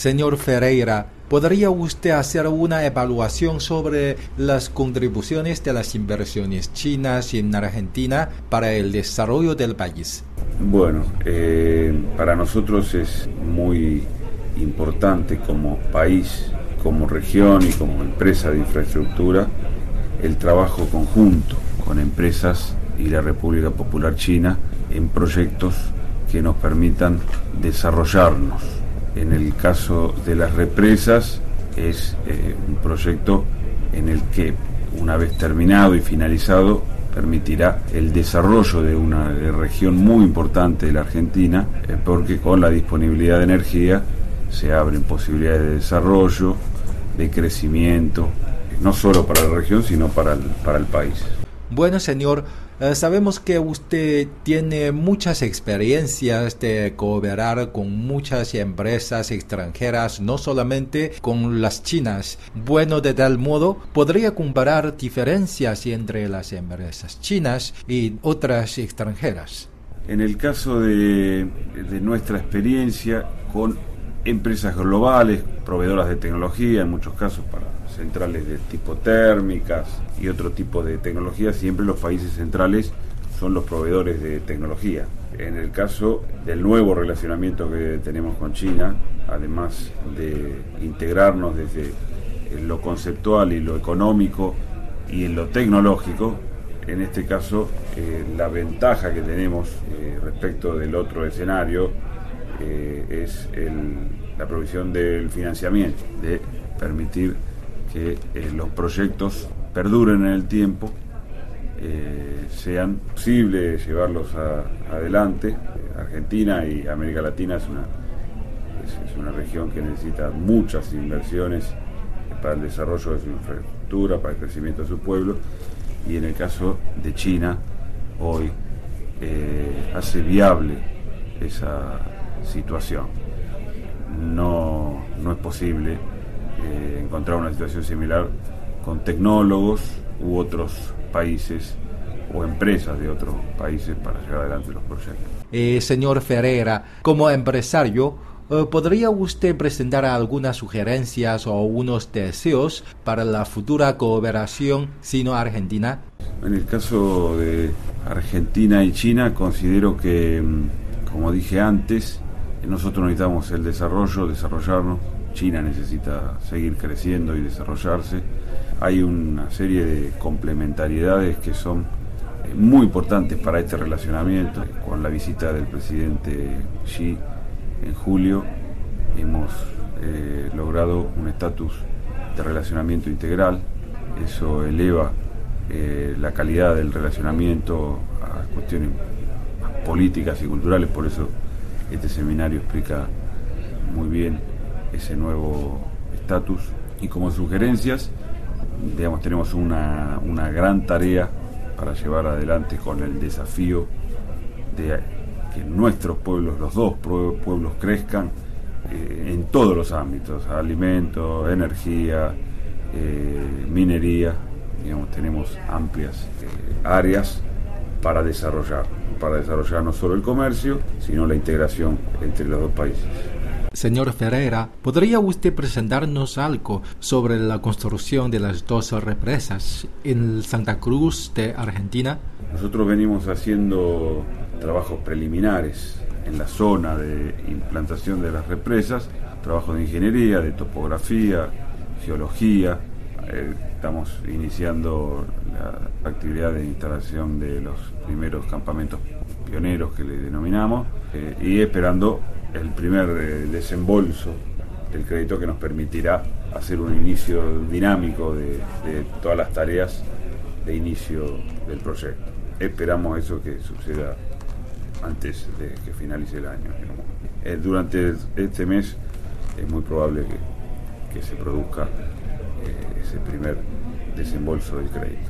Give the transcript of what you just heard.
Señor Ferreira, ¿podría usted hacer una evaluación sobre las contribuciones de las inversiones chinas en Argentina para el desarrollo del país? Bueno, eh, para nosotros es muy importante como país, como región y como empresa de infraestructura el trabajo conjunto con empresas y la República Popular China en proyectos que nos permitan desarrollarnos. En el caso de las represas es eh, un proyecto en el que una vez terminado y finalizado permitirá el desarrollo de una región muy importante de la Argentina, eh, porque con la disponibilidad de energía se abren posibilidades de desarrollo, de crecimiento, no solo para la región, sino para el, para el país. Bueno, señor, eh, sabemos que usted tiene muchas experiencias de cooperar con muchas empresas extranjeras, no solamente con las chinas. Bueno, de tal modo, ¿podría comparar diferencias entre las empresas chinas y otras extranjeras? En el caso de, de nuestra experiencia con empresas globales, proveedoras de tecnología, en muchos casos para centrales de tipo térmicas y otro tipo de tecnología, siempre los países centrales son los proveedores de tecnología. En el caso del nuevo relacionamiento que tenemos con China, además de integrarnos desde lo conceptual y lo económico y en lo tecnológico, en este caso eh, la ventaja que tenemos eh, respecto del otro escenario eh, es la provisión del financiamiento, de permitir que eh, los proyectos perduren en el tiempo, eh, sean posibles llevarlos adelante. Argentina y América Latina es una, es, una región que necesita muchas inversiones para el desarrollo de su infraestructura, para el crecimiento de su pueblo, y en el caso de China, hoy hace viable esa situación. No, no es posible eh, encontrar una situación similar con tecnólogos u otros países o empresas de otros países para llevar adelante los proyectos. Eh, señor Ferreira, como empresario, eh, ¿podría usted presentar algunas sugerencias o unos deseos para la futura cooperación sino-argentina? En el caso de Argentina y China, considero que, mm, como dije antes, nosotros necesitamos el desarrollo, desarrollarnos. China necesita seguir creciendo y desarrollarse. Hay una serie de complementariedades que son eh, muy importantes para este relacionamiento. Con la visita del presidente Xi en julio hemos eh, logrado un estatus de relacionamiento integral. Eso eleva eh, la calidad del relacionamiento a cuestiones políticas y culturales, por eso este seminario explica muy bien ese nuevo estatus y como sugerencias, digamos, tenemos una, gran tarea para llevar adelante con el desafío de que nuestros pueblos, los dos pueblos, crezcan eh, en todos los ámbitos, alimentos, energía, eh, minería, digamos, tenemos amplias eh, áreas para desarrollar para desarrollar no solo el comercio, sino la integración entre los dos países. Señor Ferreira, ¿podría usted presentarnos algo sobre la construcción de las dos represas en Santa Cruz de Argentina? Nosotros venimos haciendo trabajos preliminares en la zona de implantación de las represas, trabajos de ingeniería, de topografía, geología. Eh, estamos iniciando la actividad de instalación de los primeros campamentos pioneros que le denominamos eh, y esperando el primer eh, desembolso del crédito que nos permitirá hacer un inicio dinámico de, todas las tareas de inicio del proyecto. Esperamos eso que suceda antes de que finalice el año. Durante este mes es muy probable que, se produzca ese primer desembolso del crédito.